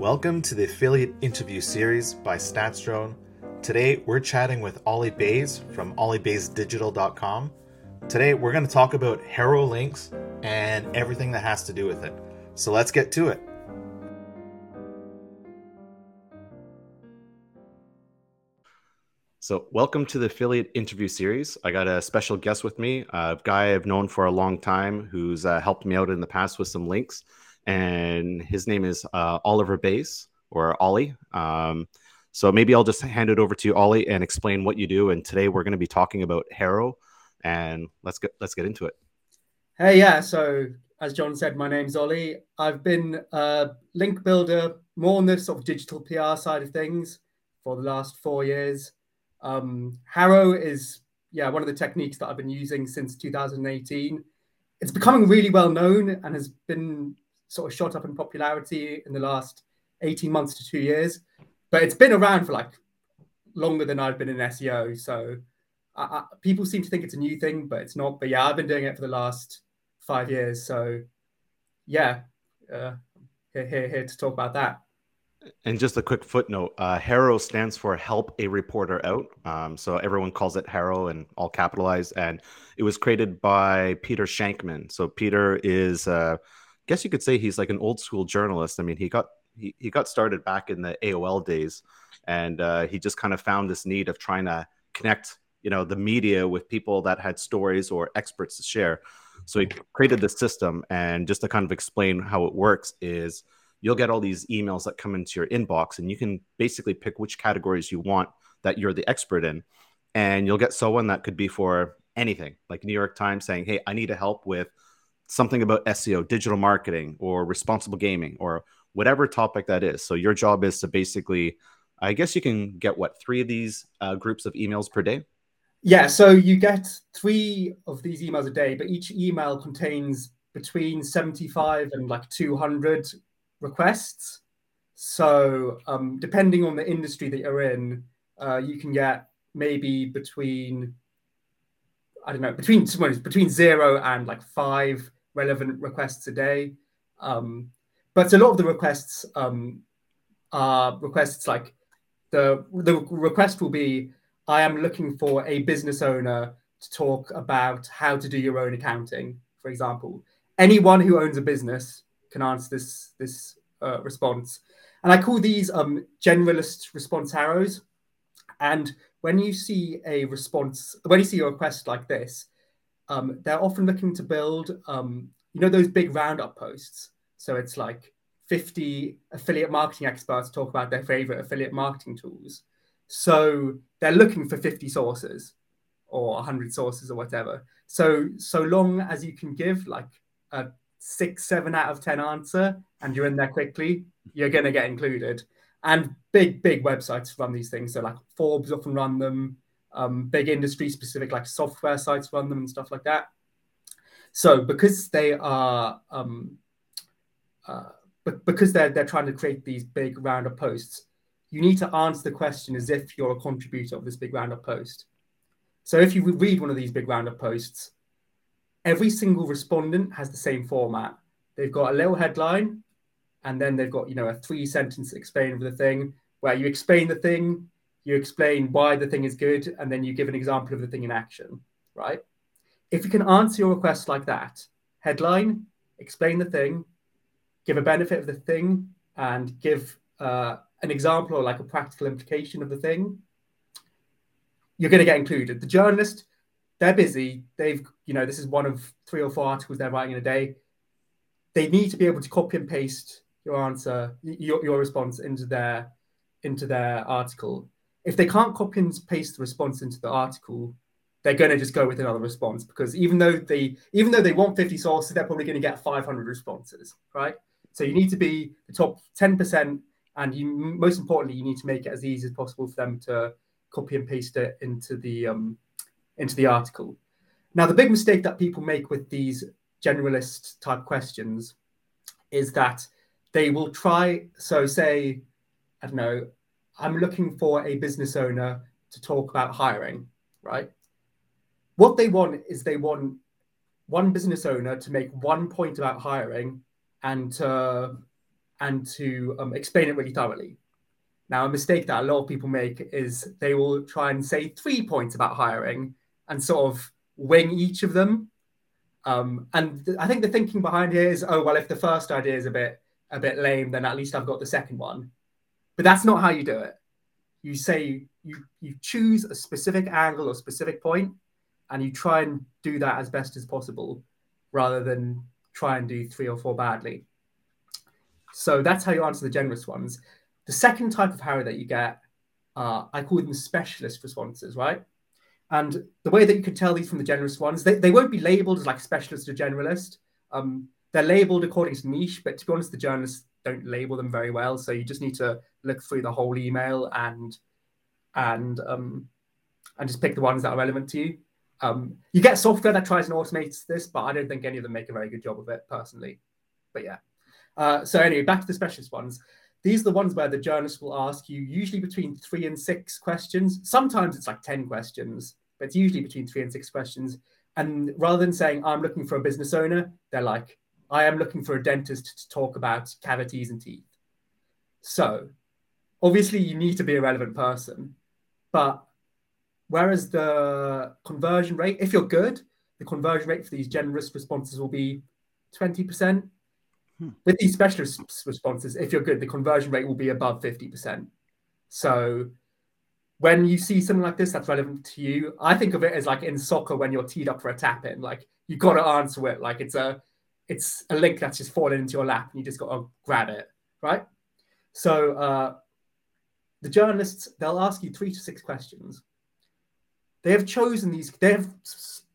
Welcome to the affiliate interview series by StatsDrone. Today we're chatting with Oli Baise from olibaisedigital.com. Today we're going to talk about HARO links and everything that has to do with it. So let's get to it. So, welcome to the affiliate interview series. I got a special guest with me, a guy I've known for a long time who's uh, helped me out in the past with some links and his name is uh, Oliver Baise or Ollie. Um, so maybe I'll just hand it over to you, Ollie, and explain what you do. And today we're going to be talking about HARO, and let's get let's get into it. Hey, yeah. So as John said, my name's Ollie. I've been a link builder more on the sort of digital PR side of things for the last four years. Um, Haro is yeah one of the techniques that I've been using since 2018. It's becoming really well known and has been sort of shot up in popularity in the last 18 months to two years, but it's been around for like longer than I've been in SEO. So I, I, people seem to think it's a new thing, but it's not. But yeah, I've been doing it for the last five years. So yeah, uh, here, here, here to talk about that. And just a quick footnote: uh, Haro stands for "Help a Reporter Out," um, so everyone calls it Haro and all capitalized. And it was created by Peter Shankman. So Peter is uh, guess you could say he's like an old school journalist. I mean, he got he, he got started back in the AOL days, and uh, he just kind of found this need of trying to connect, you know, the media with people that had stories or experts to share. So he created this system, and just to kind of explain how it works is you'll get all these emails that come into your inbox, and you can basically pick which categories you want that you're the expert in, and you'll get someone that could be for anything, like New York Times saying, "Hey, I need help with." Something about SEO, digital marketing, or responsible gaming, or whatever topic that is. So your job is to basically, I guess you can get what three of these uh, groups of emails per day. Yeah, so you get three of these emails a day, but each email contains between 75 and like 200 requests. So, um, depending on the industry that you're in, uh, you can get maybe between I don't know between between zero and like five relevant requests a day. Um, but a lot of the requests um, are requests like the the request will be I am looking for a business owner to talk about how to do your own accounting, for example. Anyone who owns a business can answer this this uh, response, and I call these um, generalist response HAROs. And when you see a response, when you see a request like this, um, they're often looking to build, um, you know, those big roundup posts. So it's like 50 affiliate marketing experts talk about their favorite affiliate marketing tools. So they're looking for 50 sources or 100 sources or whatever. So so long as you can give like a six, seven out of 10 answer and you're in there quickly, you're going to get included. And big, big websites run these things. So like Forbes often run them um, big industry specific like software sites run them and stuff like that. So because they are um, uh, but because they're they're trying to create these big roundup posts, you need to answer the question as if you're a contributor of this big roundup post. So if you read one of these big roundup posts, every single respondent has the same format. They've got a little headline, and then they've got you know a three sentence explain of the thing where you explain the thing, you explain why the thing is good, and then you give an example of the thing in action, right? If you can answer your request like that, headline, explain the thing, give a benefit of the thing, and give uh, an example or like a practical implication of the thing, you're going to get included. The journalist, they're busy. They've, you know, this is one of three or four articles they're writing in a day. They need to be able to copy and paste your answer, your, your response into their into their article if they can't copy and paste the response into the article, they're going to just go with another response because even though they even though they want 50 sources, they're probably going to get 500 responses, right? So you need to be the top 10%, and you most importantly, you need to make it as easy as possible for them to copy and paste it into the um, into the article. Now, the big mistake that people make with these generalist type questions is that they will try. So, say, I don't know, I'm looking for a business owner to talk about hiring, right? What they want is they want one business owner to make one point about hiring and to and to um, explain it really thoroughly. Now, a mistake that a lot of people make is they will try and say three points about hiring and sort of wing each of them. Um, and th- I think the thinking behind here is, oh well, if the first idea is a bit a bit lame, then at least I've got the second one. But that's not how you do it. You say you you choose a specific angle or specific point, and you try and do that as best as possible, rather than try and do three or four badly. So that's how you answer the generous ones. The second type of HARO that you get, uh, I call them specialist responses, right? And the way that you can tell these from the generous ones, they, they won't be labeled as like specialist or generalist. Um, they're labeled according to niche, but to be honest, the journalists don't label them very well. So you just need to look through the whole email and and um, and just pick the ones that are relevant to you. Um, you get software that tries and automates this, but I don't think any of them make a very good job of it personally. But yeah. Uh, so anyway, back to the specialist ones. These are the ones where the journalist will ask you usually between three and six questions. Sometimes it's like 10 questions, but it's usually between three and six questions. And rather than saying, I'm looking for a business owner, they're like, I am looking for a dentist to talk about cavities and teeth. So obviously you need to be a relevant person, but whereas the conversion rate, if you're good, the conversion rate for these generous responses will be 20%. Hmm. With these specialist responses, if you're good, the conversion rate will be above 50%. So when you see something like this that's relevant to you, I think of it as like in soccer when you're teed up for a tap in, like you got to answer it. Like it's a it's a link that's just fallen into your lap and you just got to grab it, right? So uh, the journalists they'll ask you three to six questions. They have chosen these. They have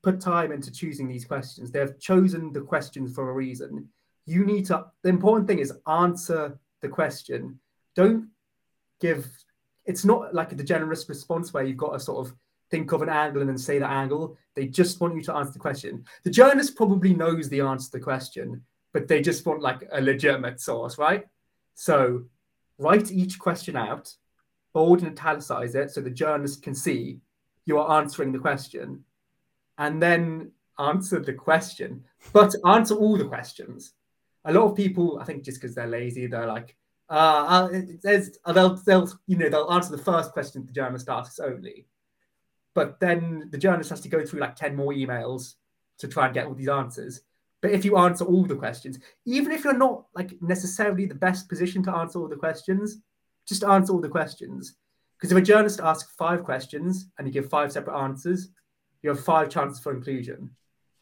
put time into choosing these questions. They have chosen the questions for a reason you need to the important thing is answer the question don't give it's not like a generous response where you've got to sort of think of an angle and then say that angle. They just want you to answer the question. The journalist probably knows the answer to the question but they just want like a legitimate source right? So write each question out bold and italicize it so the journalist can see you are answering the question and then answer the question but answer all the questions. A lot of people, I think, just because they're lazy, they're like, uh, they'll, they'll, you know, they'll answer the first question the journalist asks only, but then the journalist has to go through like ten more emails to try and get all these answers. But if you answer all the questions, even if you're not like necessarily the best position to answer all the questions, just answer all the questions. Because if a journalist asks five questions and you give five separate answers, you have five chances for inclusion.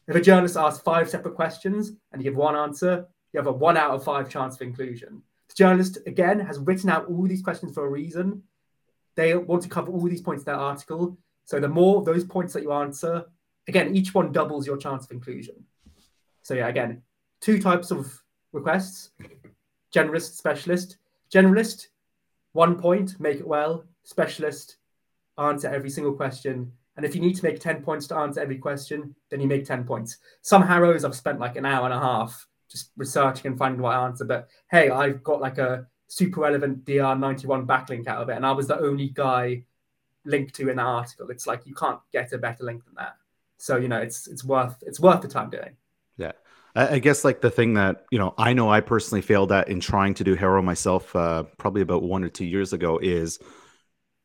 If a journalist asks five separate questions and you give one answer, you have a one out of five chance of inclusion. The journalist, again, has written out all these questions for a reason. They want to cover all these points in their article. So the more those points that you answer, again, each one doubles your chance of inclusion. So yeah, again, two types of requests: generalist, specialist. Generalist, one point, make it well. Specialist, answer every single question. And if you need to make 10 points to answer every question, then you make 10 points. Some HAROs I've spent like an hour and a half just researching and finding right answer. But hey, I've got like a super relevant DR91 backlink out of it, and I was the only guy linked to in that article. It's like you can't get a better link than that. So you know, it's it's worth it's worth the time doing. Yeah. I guess like the thing that you know I know I personally failed at in trying to do HARO myself uh, probably about one or two years ago is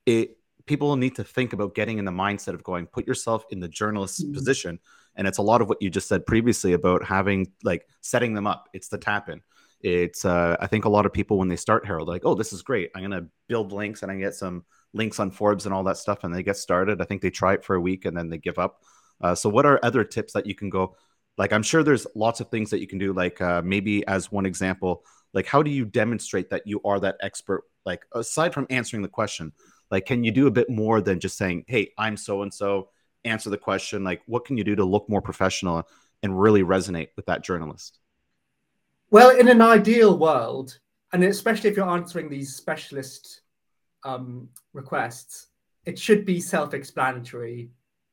it people need to think about getting in the mindset of going put yourself in the journalist's mm-hmm. position and it's a lot of what you just said previously about having like setting them up it's the tap in it's uh, i think a lot of people when they start HARO like oh this is great i'm going to build links and i get some links on forbes and all that stuff and they get started. I think they try it for a week and then they give up. Uh, so what are other tips that you can go like i'm sure there's lots of things that you can do like uh, maybe as one example like how do you demonstrate that you are that expert? Like aside from answering the question like can you do a bit more than just saying hey i'm so and so answer the question. Like what can you do to look more professional and really resonate with that journalist? Well in an ideal world and especially if you're answering these specialist um, requests it should be self-explanatory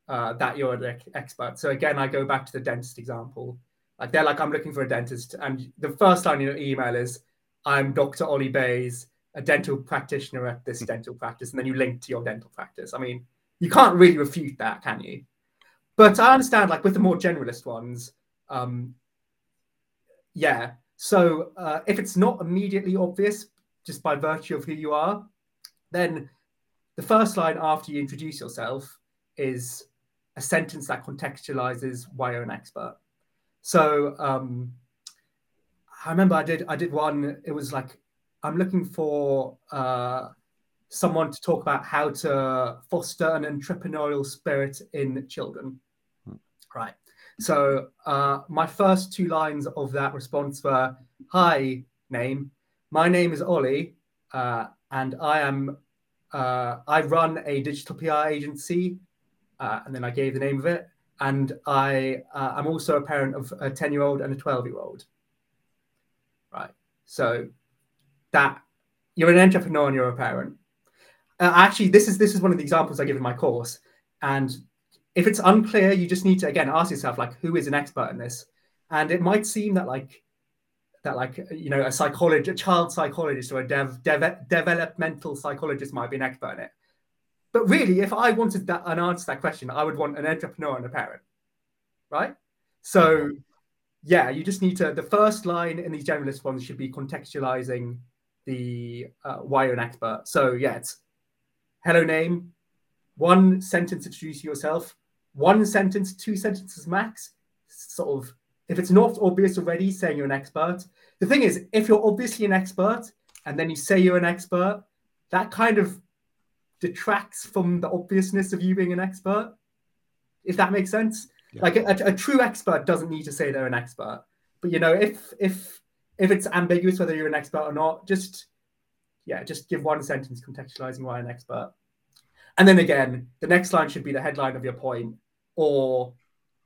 uh, that you're an expert. So again i go back to the dentist example. Like they're like i'm looking for a dentist. And the first line in your email is i'm dr oli baise a dental practitioner at this dental practice and then you link to your dental practice. I mean you can't really refute that, can you? But I understand, like with the more generalist ones, um, yeah, So uh, if it's not immediately obvious, just by virtue of who you are, then the first line after you introduce yourself is a sentence that contextualizes why you're an expert. So um, I remember I did I did one. It was like I'm looking for uh, someone to talk about how to foster an entrepreneurial spirit in children. Hmm. Right. So uh, my first two lines of that response were, "Hi, name. My name is Ollie, uh, and I am uh, I run a digital PR agency." Uh, and then I gave the name of it, and I uh, I'm also a parent of a ten year old and a twelve year old. Right. So that you're an entrepreneur and you're a parent. Uh, actually, this is this is one of the examples I give in my course, and if it's unclear, you just need to again ask yourself like, who is an expert in this? And it might seem that like that like you know a psychologist, a child psychologist or a dev, dev, developmental psychologist might be an expert in it. But really, if I wanted that an answer to that question, I would want an entrepreneur and a parent, right? So yeah, you just need to. The first line in these generalist ones should be contextualizing the uh, why you're an expert. So yeah, it's hello name, one sentence introduce yourself, one sentence, two sentences max. Sort of, if it's not obvious already, saying you're an expert. The thing is, if you're obviously an expert and then you say you're an expert, that kind of detracts from the obviousness of you being an expert. If that makes sense, yeah. like a, a, true expert doesn't need to say they're an expert. But you know, if if if it's ambiguous whether you're an expert or not, just yeah, just give one sentence contextualizing why an expert. And then again, the next line should be the headline of your point or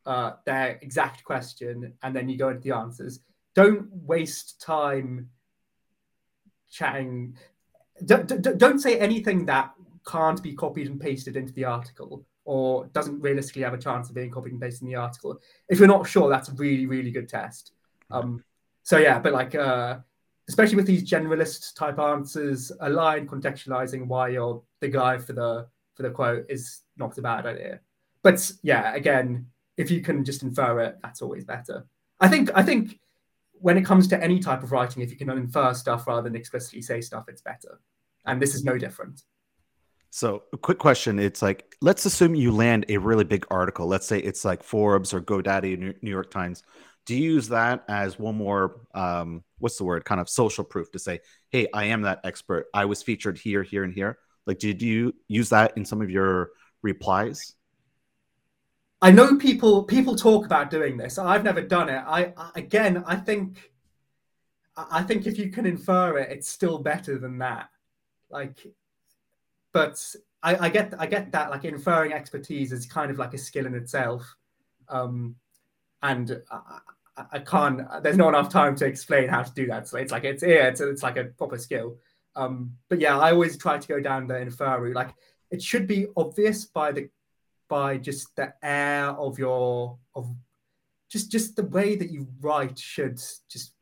uh, their exact question, and then you go into the answers. Don't waste time chatting. Don't, don't say anything that can't be copied and pasted into the article or doesn't realistically have a chance of being copied and pasted in the article. If you're not sure, that's a really, really good test. Um, so yeah, but like uh, especially with these generalist type answers, a line contextualizing why you're the guy for the for the quote is not a bad idea. But yeah, again, if you can just infer it, that's always better. I think I think when it comes to any type of writing, if you can infer stuff rather than explicitly say stuff, it's better. And this is no different. So, a quick question. It's like, let's assume you land a really big article. Let's say it's like Forbes or GoDaddy, New York Times. Do you use that as one more, um, what's the word, kind of social proof to say, hey, I am that expert. I was featured here, here, and here. Like, did you use that in some of your replies? I know people people talk about doing this. I've never done it. I, I again, I think, I think if you can infer it, it's still better than that. Like but I, I, get I get that like inferring expertise is kind of like a skill in itself, um, and I, I, can't. There's not enough time to explain how to do that. So it's like it's yeah, it's, it's like a proper skill. Um, but yeah, I always try to go down the infer route. Like it should be obvious by the by just the air of your of just just the way that you write should just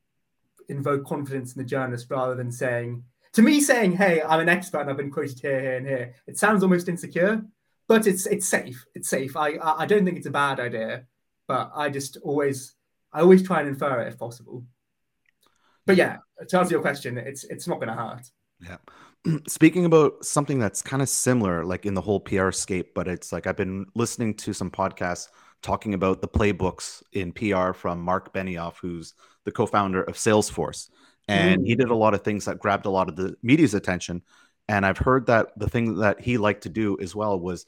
invoke confidence in the journalist rather than saying to me saying, "Hey, I'm an expert and I've been quoted here, here, and here," it sounds almost insecure, but it's it's safe. It's safe. I I don't think it's a bad idea, but I just always I always try and infer it if possible. But yeah, to answer your question, it's it's not going to hurt. Yeah. Speaking about something that's kind of similar, like in the whole PR scape, but it's like I've been listening to some podcasts talking about the playbooks in PR from Mark Benioff, who's the co-founder of Salesforce. And mm. he did a lot of things that grabbed a lot of the media's attention. And i've heard that the thing that he liked to do as well was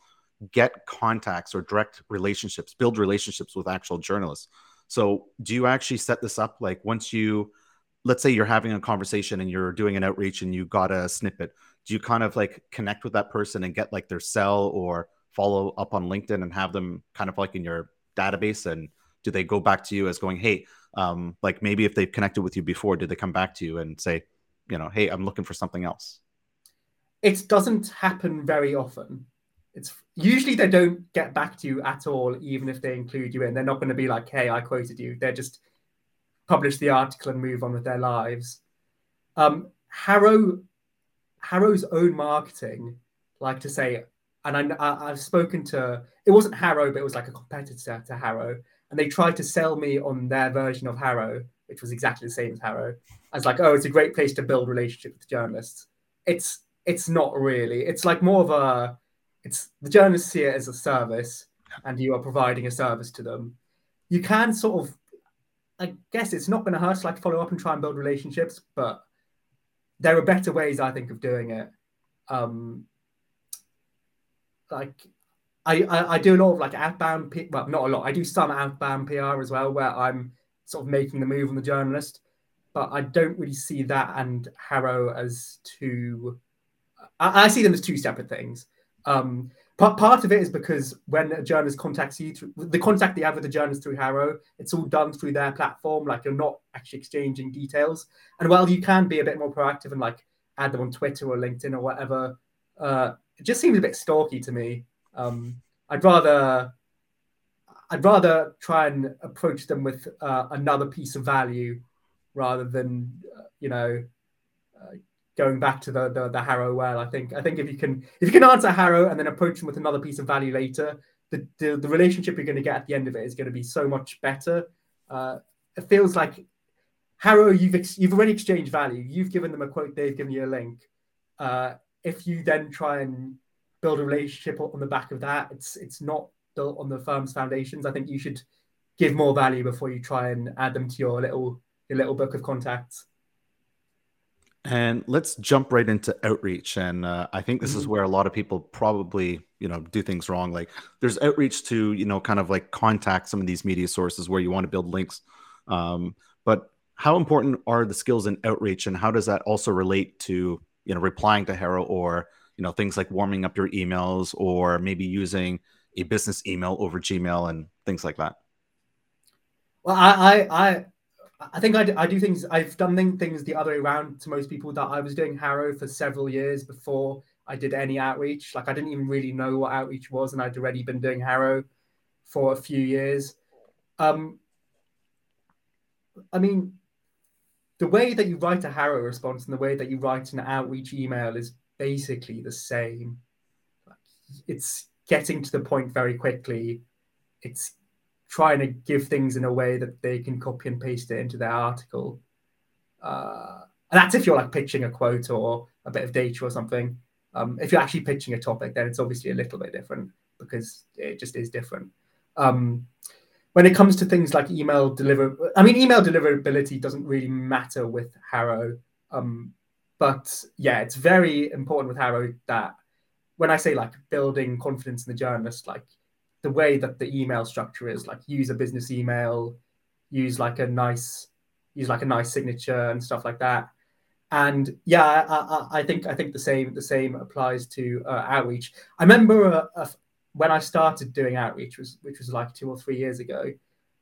get contacts or direct relationships build relationships with actual journalists. So do you actually set this up? Like once you let's say you're having a conversation and you're doing an outreach and you got a snippet do you kind of like connect with that person and get like their cell or follow up on linkedin and have them kind of like in your database? And do they go back to you as going hey um, like maybe if they've connected with you before did they come back to you and say you know hey i'm looking for something else? It doesn't happen very often. It's usually they don't get back to you at all even if they include you in. They're not going to be like hey i quoted you. They're just publish the article and move on with their lives um, HARO HARO's own marketing like to say and I, have spoken to it wasn't HARO but it was like a competitor to HARO and they tried to sell me on their version of HARO. which was exactly the same as HARO, as like, oh, it's a great place to build relationships with journalists. It's it's not really. It's like more of a it's the journalists see it as a service, and you are providing a service to them. You can sort of, I guess, it's not going to hurt to like follow up and try and build relationships, but there are better ways, I think, of doing it. Um, like I, I, I do a lot of like outbound, well, not a lot. I do some outbound PR as well, where I'm sort of making the move on the journalist, but I don't really see that and HARO as two. I, I see them as two separate things. Um, part part of it is because when a journalist contacts you, through, the contact they have with the journalist through HARO, it's all done through their platform. Like you're not actually exchanging details. And while you can be a bit more proactive and like add them on Twitter or LinkedIn or whatever, uh, it just seems a bit stalky to me. Um, I'd rather I'd rather try and approach them with uh, another piece of value rather than uh, you know uh, going back to the, the, the HARO well. I think I think if you can if you can answer HARO and then approach them with another piece of value later, the the, the relationship you're going to get at the end of it is going to be so much better. Uh, it feels like HARO, you've ex- you've already exchanged value. You've given them a quote, they've given you a link. Uh, if you then try and build a relationship on the back of that. It's it's not built on the firm's foundations. I think you should give more value before you try and add them to your little your little book of contacts. And let's jump right into outreach. And uh, I think this mm-hmm. is where a lot of people probably, you know, do things wrong. Like there's outreach to, you know, kind of like contact some of these media sources where you want to build links. Um, but how important are the skills in outreach, and how does that also relate to, you know, replying to HARO or you know things like warming up your emails or maybe using a business email over gmail and things like that well i i i think i, I do things i've done things the other way around to most people that i was doing HARO for several years before i did any outreach like i didn't even really know what outreach was and i'd already been doing HARO for a few years um i mean the way that you write a HARO response and the way that you write an outreach email is basically the same. It's getting to the point very quickly. It's trying to give things in a way that they can copy and paste it into their article. Uh, and that's if you're like pitching a quote or a bit of data or something. Um, if you're actually pitching a topic, then it's obviously a little bit different because it just is different. Um, when it comes to things like email deliver, I mean, email deliverability doesn't really matter with HARO. Um, but yeah, it's very important with HARO that when I say like building confidence in the journalist, like the way that the email structure is, like use a business email, use like a nice, use like a nice signature and stuff like that. And yeah, I, I, I think I think the same the same applies to uh, outreach. I remember uh, uh, when I started doing outreach, was which was like two or three years ago.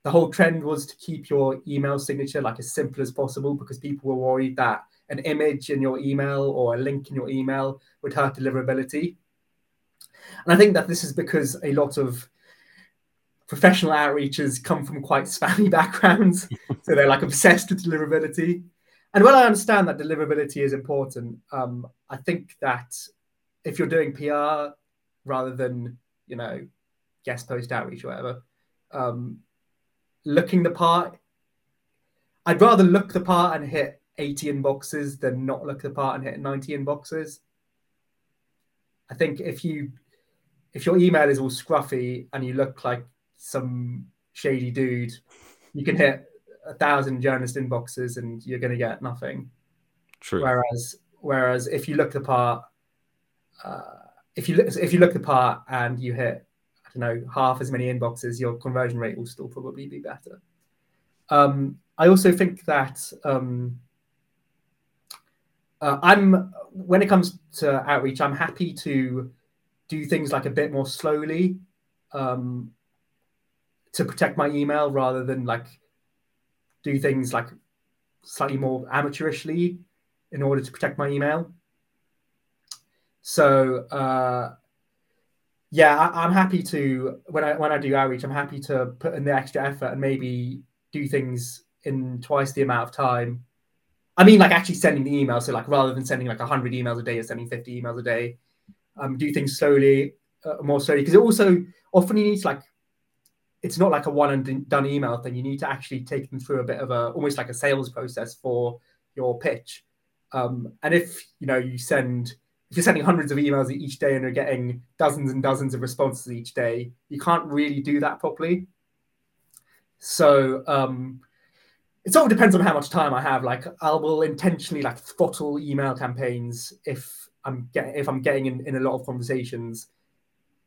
The whole trend was to keep your email signature like as simple as possible because people were worried that an image in your email or a link in your email would hurt deliverability. And I think that this is because a lot of professional outreachers come from quite spammy backgrounds. so they're like obsessed with deliverability. And while I understand that deliverability is important, um, I think that if you're doing PR rather than, you know, guest post outreach or whatever, um, looking the part, I'd rather look the part and hit 80 inboxes than not look the part and hit 90 inboxes. I think if you if your email is all scruffy and you look like some shady dude, you can hit a thousand journalist inboxes and you're going to get nothing. True. Whereas whereas if you look the part, uh, if you look if you look the part and you hit I don't know half as many inboxes, your conversion rate will still probably be better. Um, I also think that um, uh, I'm when it comes to outreach, I'm happy to do things like a bit more slowly um, to protect my email rather than like do things like slightly more amateurishly in order to protect my email. So uh, yeah, I, am happy to when I when I do outreach, I'm happy to put in the extra effort and maybe do things in twice the amount of time I mean, like actually sending the email. So like rather than sending like 100 emails a day, or sending 50 emails a day. Um, do things slowly, uh, more slowly, because it also often you need to like it's not like a one and done email thing. You need to actually take them through a bit of a almost like a sales process for your pitch. Um, and if you know you send if you're sending hundreds of emails each day and you're getting dozens and dozens of responses each day, you can't really do that properly. So um, it sort of depends on how much time I have. Like I will intentionally like throttle email campaigns if I'm getting if I'm getting in, in a lot of conversations.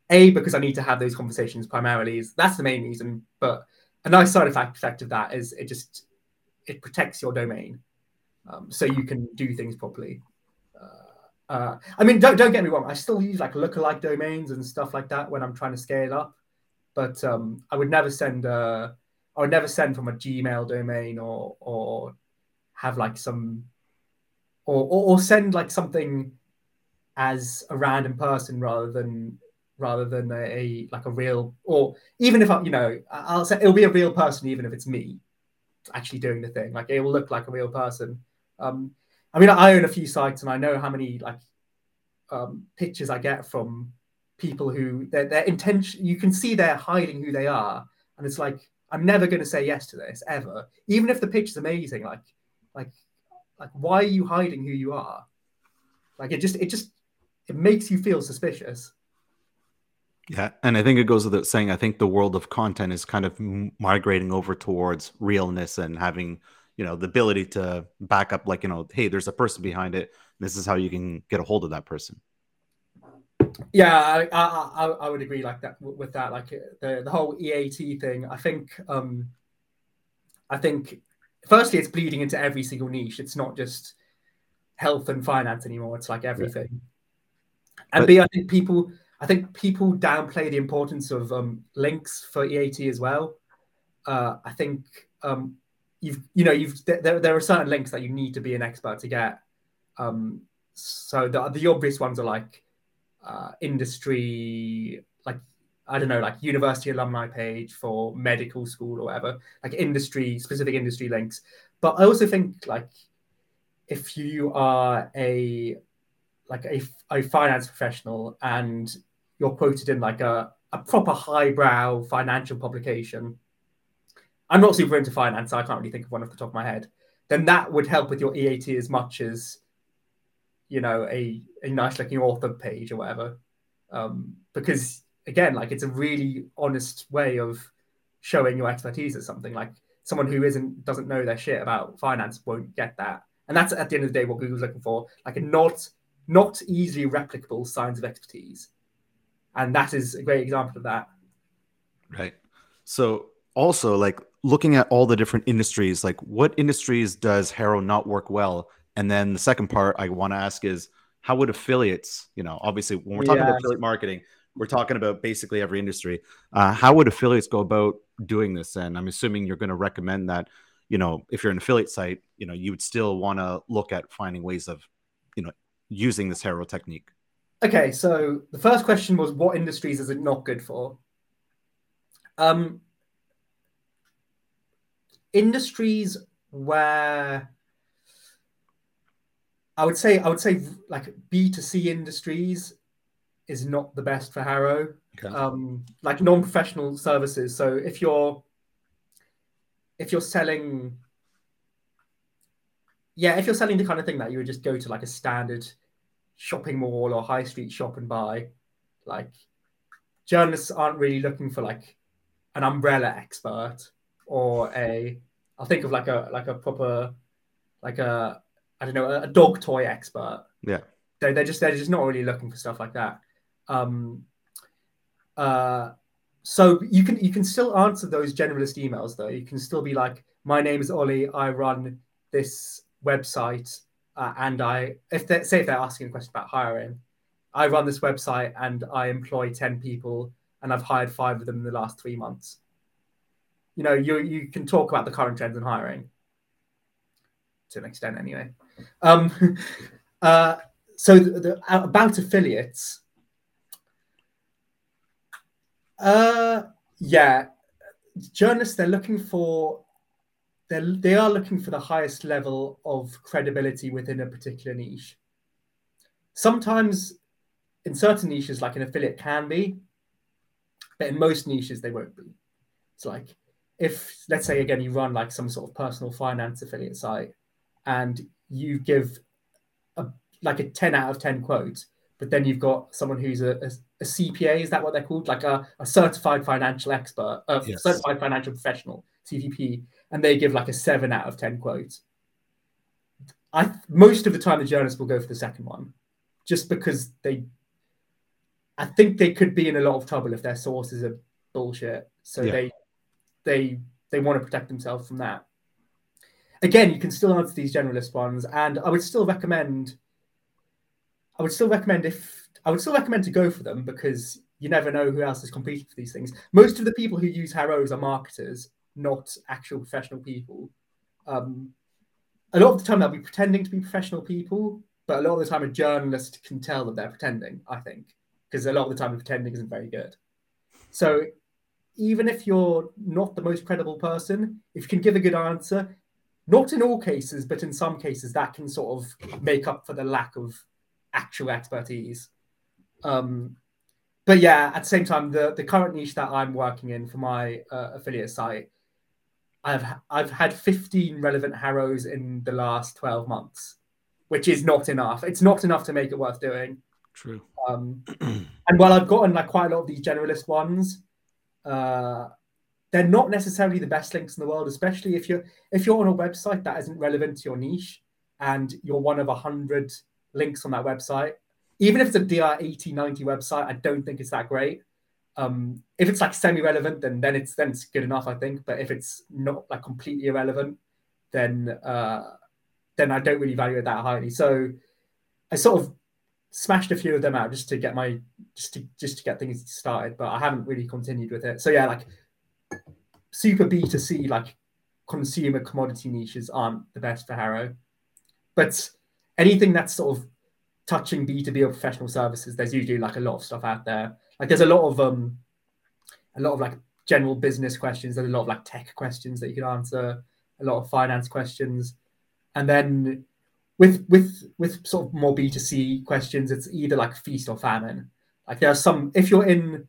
A because I need to have those conversations primarily is that's the main reason. But a nice side effect of that is it just it protects your domain, um, so you can do things properly. Uh, uh, I mean, don't don't get me wrong. I still use like lookalike domains and stuff like that when I'm trying to scale up, but um, I would never send a I would never send from a Gmail domain or or have like some or or, or send like something as a random person rather than rather than a, like a real or even if I, you know I'll say it'll be a real person even if it's me actually doing the thing like it will look like a real person um I mean I own a few sites and I know how many like um pictures I get from people who their, their intention you can see they're hiding who they are and it's like I'm never going to say yes to this ever, even if the pitch is amazing. Like, like, like, why are you hiding who you are? Like, it just, it just, it makes you feel suspicious. Yeah, and I think it goes without saying. I think the world of content is kind of migrating over towards realness and having, you know, the ability to back up, like, you know, hey, there's a person behind it. This is how you can get a hold of that person. Yeah, I, I, I would agree like that with that. Like the, the whole EAT thing. I think um, I think firstly it's bleeding into every single niche. It's not just health and finance anymore. It's like everything. Yeah. And but, B, I think people I think people downplay the importance of um, links for EAT as well. Uh, I think um, you've you know you've there, there are certain links that you need to be an expert to get. Um, so the the obvious ones are like uh, industry, like I don't know, like university alumni page for medical school or whatever, like industry specific industry links. But I also think like if you are a like a, a finance professional and you're quoted in like a, a proper highbrow financial publication. I'm not super into finance, so I can't really think of one off the top of my head. Then that would help with your EAT as much as you know a a nice looking author page or whatever um, because again like it's a really honest way of showing your expertise at something like someone who isn't doesn't know their shit about finance won't get that and that's at the end of the day what google's looking for like a not not easily replicable signs of expertise. And that is a great example of that. Right. So also like looking at all the different industries like what industries does HARO not work well? And then the second part I want to ask is how would affiliates, you know, obviously when we're talking about affiliate marketing, we're talking about basically every industry. Uh, how would affiliates go about doing this? And I'm assuming you're going to recommend that, you know, if you're an affiliate site, you know, you would still want to look at finding ways of, you know, using this HARO technique. Okay, so the first question was what industries is it not good for? Um, industries where I would say I would say like B two C industries is not the best for HARO. Okay. Um, like non-professional services. So if you're if you're selling yeah, if you're selling the kind of thing that you would just go to like a standard shopping mall or high street shop and buy, like journalists aren't really looking for like an umbrella expert or a I'll think of like a like a proper like a I don't know, a, a dog toy expert. Yeah. They're, they're just they're just not really looking for stuff like that. Um, uh, so you can you can still answer those generalist emails though. You can still be like, my name is Ollie. I run this website, uh, and I if they say if they're asking a question about hiring, I run this website and I employ ten people, and I've hired five of them in the last three months. You know, you you can talk about the current trends in hiring to an extent, anyway. Um, uh, so the, the, about affiliates. Uh, yeah, journalists they're looking for they they are looking for the highest level of credibility within a particular niche. Sometimes, in certain niches, like an affiliate can be, but in most niches they won't be. It's like if let's say again you run like some sort of personal finance affiliate site and you give a like a 10 out of 10 quote but then you've got someone who's a, a, a cpa is that what they're called like a, a certified financial expert a yes. certified financial professional cfp and they give like a 7 out of 10 quote i most of the time the journalists will go for the second one just because they i think they could be in a lot of trouble if their sources are bullshit so yeah. they they they want to protect themselves from that. Again, you can still answer these generalist ones, and I would still recommend. I would still recommend if I would still recommend to go for them because you never know who else is competing for these things. Most of the people who use HAROs are marketers, not actual professional people. Um, a lot of the time they'll be pretending to be professional people, but a lot of the time a journalist can tell that they're pretending. I think because a lot of the time pretending isn't very good. So even if you're not the most credible person, if you can give a good answer, not in all cases, but in some cases, that can sort of make up for the lack of actual expertise. Um, but yeah, at the same time, the, the current niche that I'm working in for my uh, affiliate site, I've I've had 15 relevant HAROs in the last 12 months, which is not enough. It's not enough to make it worth doing. True. Um, and while I've gotten like quite a lot of these generalist ones, uh, they're not necessarily the best links in the world, especially if you're if you're on a website that isn't relevant to your niche and you're one of a hundred links on that website. Even if it's a DR 80, 90 website, I don't think it's that great. Um, if it's like semi-relevant, then then it's then it's good enough, I think. But if it's not like completely irrelevant, then uh, then I don't really value it that highly. So I sort of smashed a few of them out just to get my just to just to get things started, but I haven't really continued with it. So yeah, like super B to C like consumer commodity niches aren't the best for HARO, but anything that's sort of touching B two B or professional services, there's usually like a lot of stuff out there. Like there's a lot of um a lot of like general business questions. There's a lot of like tech questions that you can answer. A lot of finance questions, and then with with with sort of more B2C questions, it's either like feast or famine. Like there are some if you're in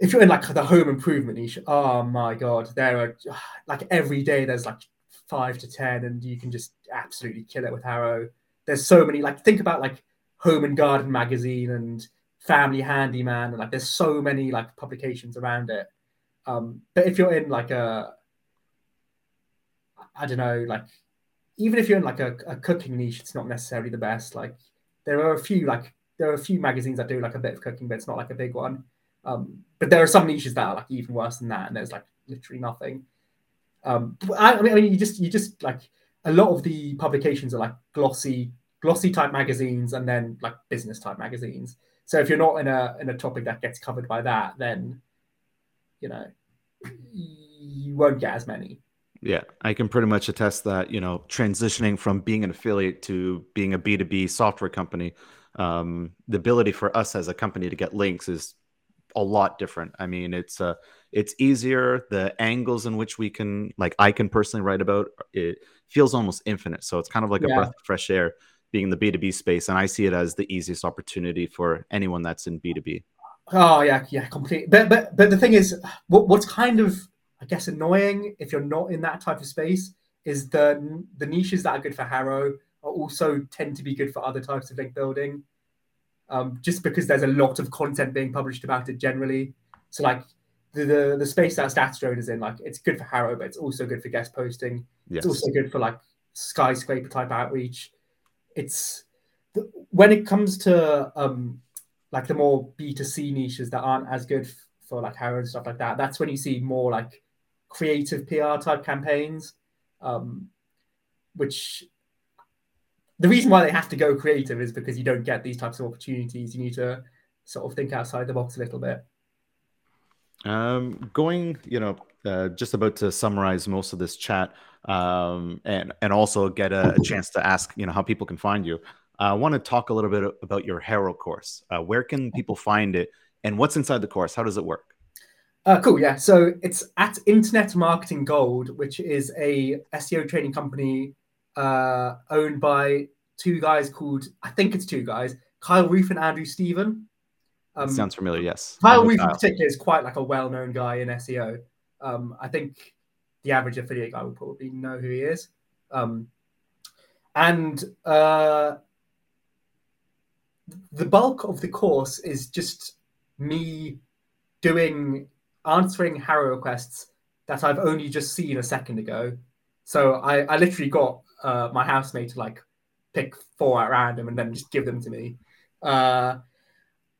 if you're in like the home improvement niche, oh my god, there are like every day there's like five to ten, and you can just absolutely kill it with HARO. There's so many like think about like Home and Garden magazine and Family Handyman, and like there's so many like publications around it. Um, but if you're in like a I don't know, like even if you're in like a, a cooking niche, it's not necessarily the best. Like there are a few like there are a few magazines that do like a bit of cooking, but it's not like a big one. Um, but there are some niches that are like even worse than that, and there's like literally nothing. Um, I, I, mean, I mean, you just you just like a lot of the publications are like glossy glossy type magazines, and then like business type magazines. So if you're not in a in a topic that gets covered by that, then you know you won't get as many. Yeah, I can pretty much attest that, you know, transitioning from being an affiliate to being a B2B software company, um, the ability for us as a company to get links is a lot different. I mean, it's uh, it's easier. The angles in which we can, like, I can personally write about, it feels almost infinite. So it's kind of like yeah. a breath of fresh air being in the B2B space. And I see it as the easiest opportunity for anyone that's in B2B. Oh yeah, yeah, completely. But but but the thing is, what, what's kind of I guess annoying if you're not in that type of space is the the niches that are good for HARO are also tend to be good for other types of link building. Um, just because there's a lot of content being published about it generally. So like the the, the space that StatsDrone is in, like it's good for HARO, but it's also good for guest posting. Yes. It's also good for like skyscraper type outreach. It's when it comes to um like the more B2C niches that aren't as good for like HARO and stuff like that, that's when you see more like creative PR type campaigns, um, which the reason why they have to go creative is because you don't get these types of opportunities. You need to sort of think outside the box a little bit. Um, going, you know, uh, just about to summarize most of this chat, um, and and also get a, a, chance to ask, you know, how people can find you. I want to talk a little bit about your HARO course. Uh, where can people find it, and what's inside the course? How does it work? Uh, cool, yeah. So it's at Internet Marketing Gold, which is a SEO training company uh, owned by two guys called, I think it's two guys, Kyle Roof and Andrew Stephen. Um, sounds familiar, yes. Kyle Roof in particular is quite like a well-known guy in SEO. Um, I think the average affiliate guy will probably know who he is. Um, and uh, the bulk of the course is just me doing answering Haro requests that I've only just seen a second ago. So I, I literally got uh, my housemate to like pick four at random and then just give them to me. Uh,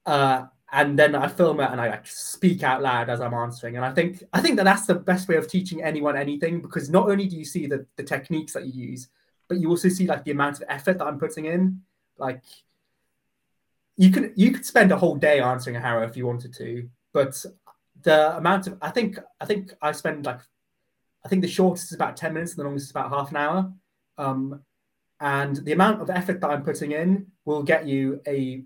uh, and then I film it and I like speak out loud as I'm answering. And I think I think that that's the best way of teaching anyone anything because not only do you see the, the techniques that you use, but you also see like the amount of effort that I'm putting in. Like you can you could spend a whole day answering a HARO if you wanted to, but the amount of I think I think I spend like I think the shortest is about 10 minutes and the longest is about half an hour. Um, and the amount of effort that I'm putting in will get you a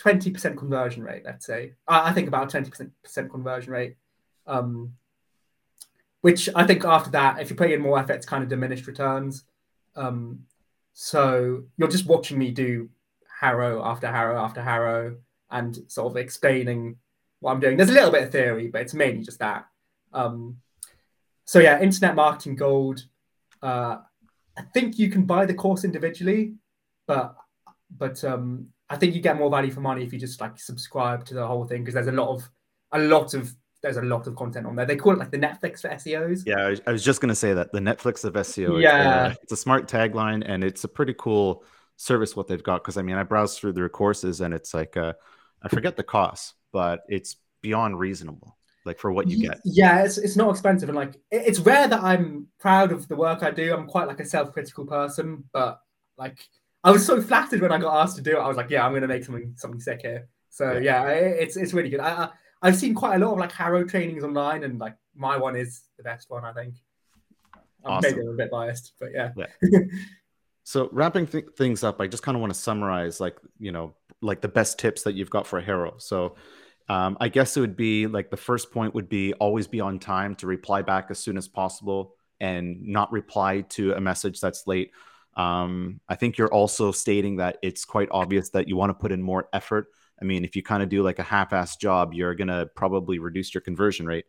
20% conversion rate, let's say. I, I think about 20% conversion rate. Um, which I think after that, if you put in more effort, it's kind of diminished returns. Um, so you're just watching me do HARO after HARO after HARO and sort of explaining what I'm doing. There's a little bit of theory, but it's mainly just that. Um, so yeah, Internet Marketing Gold. Uh, I think you can buy the course individually, but but um, I think you get more value for money if you just like subscribe to the whole thing because there's a lot of a lot of there's a lot of content on there. They call it like the Netflix for SEOs. Yeah, I was, just gonna say that the Netflix of SEO. Yeah, it's, it's a smart tagline and it's a pretty cool service what they've got because I mean I browsed through their courses and it's like uh, I forget the cost, but it's beyond reasonable like for what you get yeah it's, it's not expensive and like it's rare that i'm proud of the work i do i'm quite like a self-critical person but like i was so flattered when i got asked to do it. I was like yeah i'm gonna make something something sick here. So yeah, it's it's really good. I, I have seen quite a lot of like Haro trainings online and like my one is the best one i think. Awesome. maybe i'm a bit biased but yeah, yeah. so wrapping th- things up i just kind of want to summarize like you know like the best tips that you've got for a Haro so um, I guess it would be like the first point would be always be on time to reply back as soon as possible and not reply to a message that's late. Um, I think you're also stating that it's quite obvious that you want to put in more effort. I mean, if you kind of do like a half-ass job, you're gonna probably reduce your conversion rate.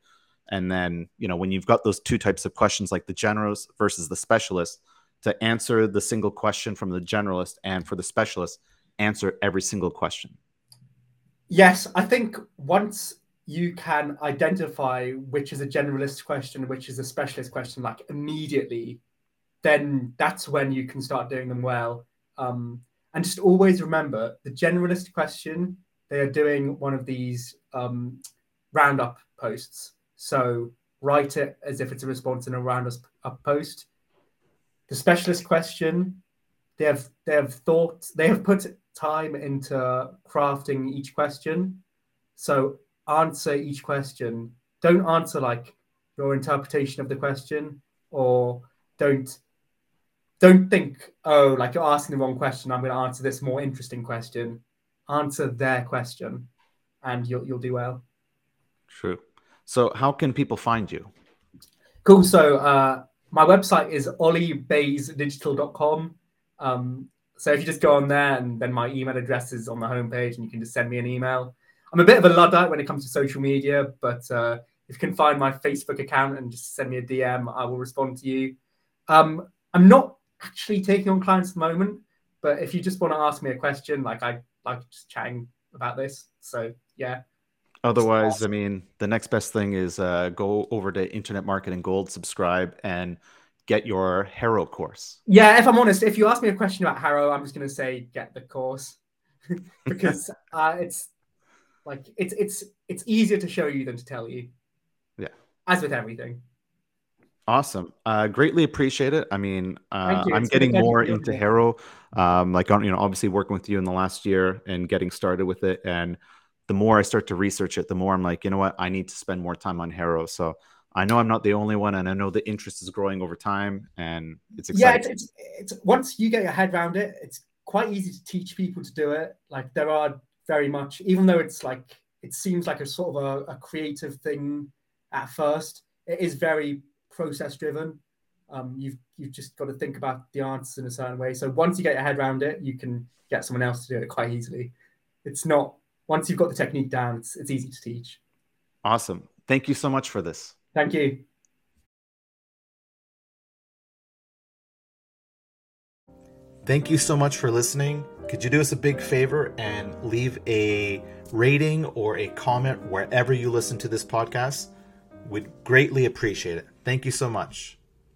And then, you know, when you've got those two types of questions, like the generalist versus the specialist, to answer the single question from the generalist and for the specialist, answer every single question. Yes, I think once you can identify which is a generalist question, which is a specialist question, like immediately, then that's when you can start doing them well. Um, and just always remember the generalist question, they are doing one of these um, roundup posts. So write it as if it's a response in a roundup post. The specialist question, they have they have thought they have put time into crafting each question. So answer each question. Don't answer like your interpretation of the question, or don't don't think, oh, like you're asking the wrong question. I'm going to answer this more interesting question. Answer their question, and you'll you'll do well. True. So, how can people find you? Cool. So, uh, my website is olibaisedigital.com. Um, so if you just go on there and then my email address is on the homepage and you can just send me an email. I'm a bit of a Luddite when it comes to social media, but uh, if you can find my Facebook account and just send me a DM, I will respond to you. Um, I'm not actually taking on clients at the moment, but if you just want to ask me a question, like I like just chatting about this. So yeah. Otherwise, I mean, the next best thing is uh, go over to Internet Marketing Gold, subscribe, and get your Haro course? Yeah, if I'm honest, if you ask me a question about Haro, I'm just going to say get the course because uh, it's like it's it's it's easier to show you than to tell you. Yeah, as with everything. Awesome. Uh, greatly appreciate it. I mean, uh, I'm getting more into Haro. Um, like, you know, obviously working with you in the last year and getting started with it. And the more I start to research it, the more I'm like, you know what, I need to spend more time on Haro. So I know I'm not the only one, and I know the interest is growing over time, and it's exciting. Yeah, it's, it's, it's once you get your head around it, it's quite easy to teach people to do it. Like there are very much, even though it's like it seems like a sort of a, a creative thing at first, it is very process driven. Um, you've you've just got to think about the answers in a certain way. So once you get your head around it, you can get someone else to do it quite easily. It's not once you've got the technique down, it's it's easy to teach. Awesome. Thank you so much for this. Thank you. Thank you so much for listening. Could you do us a big favor and leave a rating or a comment wherever you listen to this podcast? We'd greatly appreciate it. Thank you so much.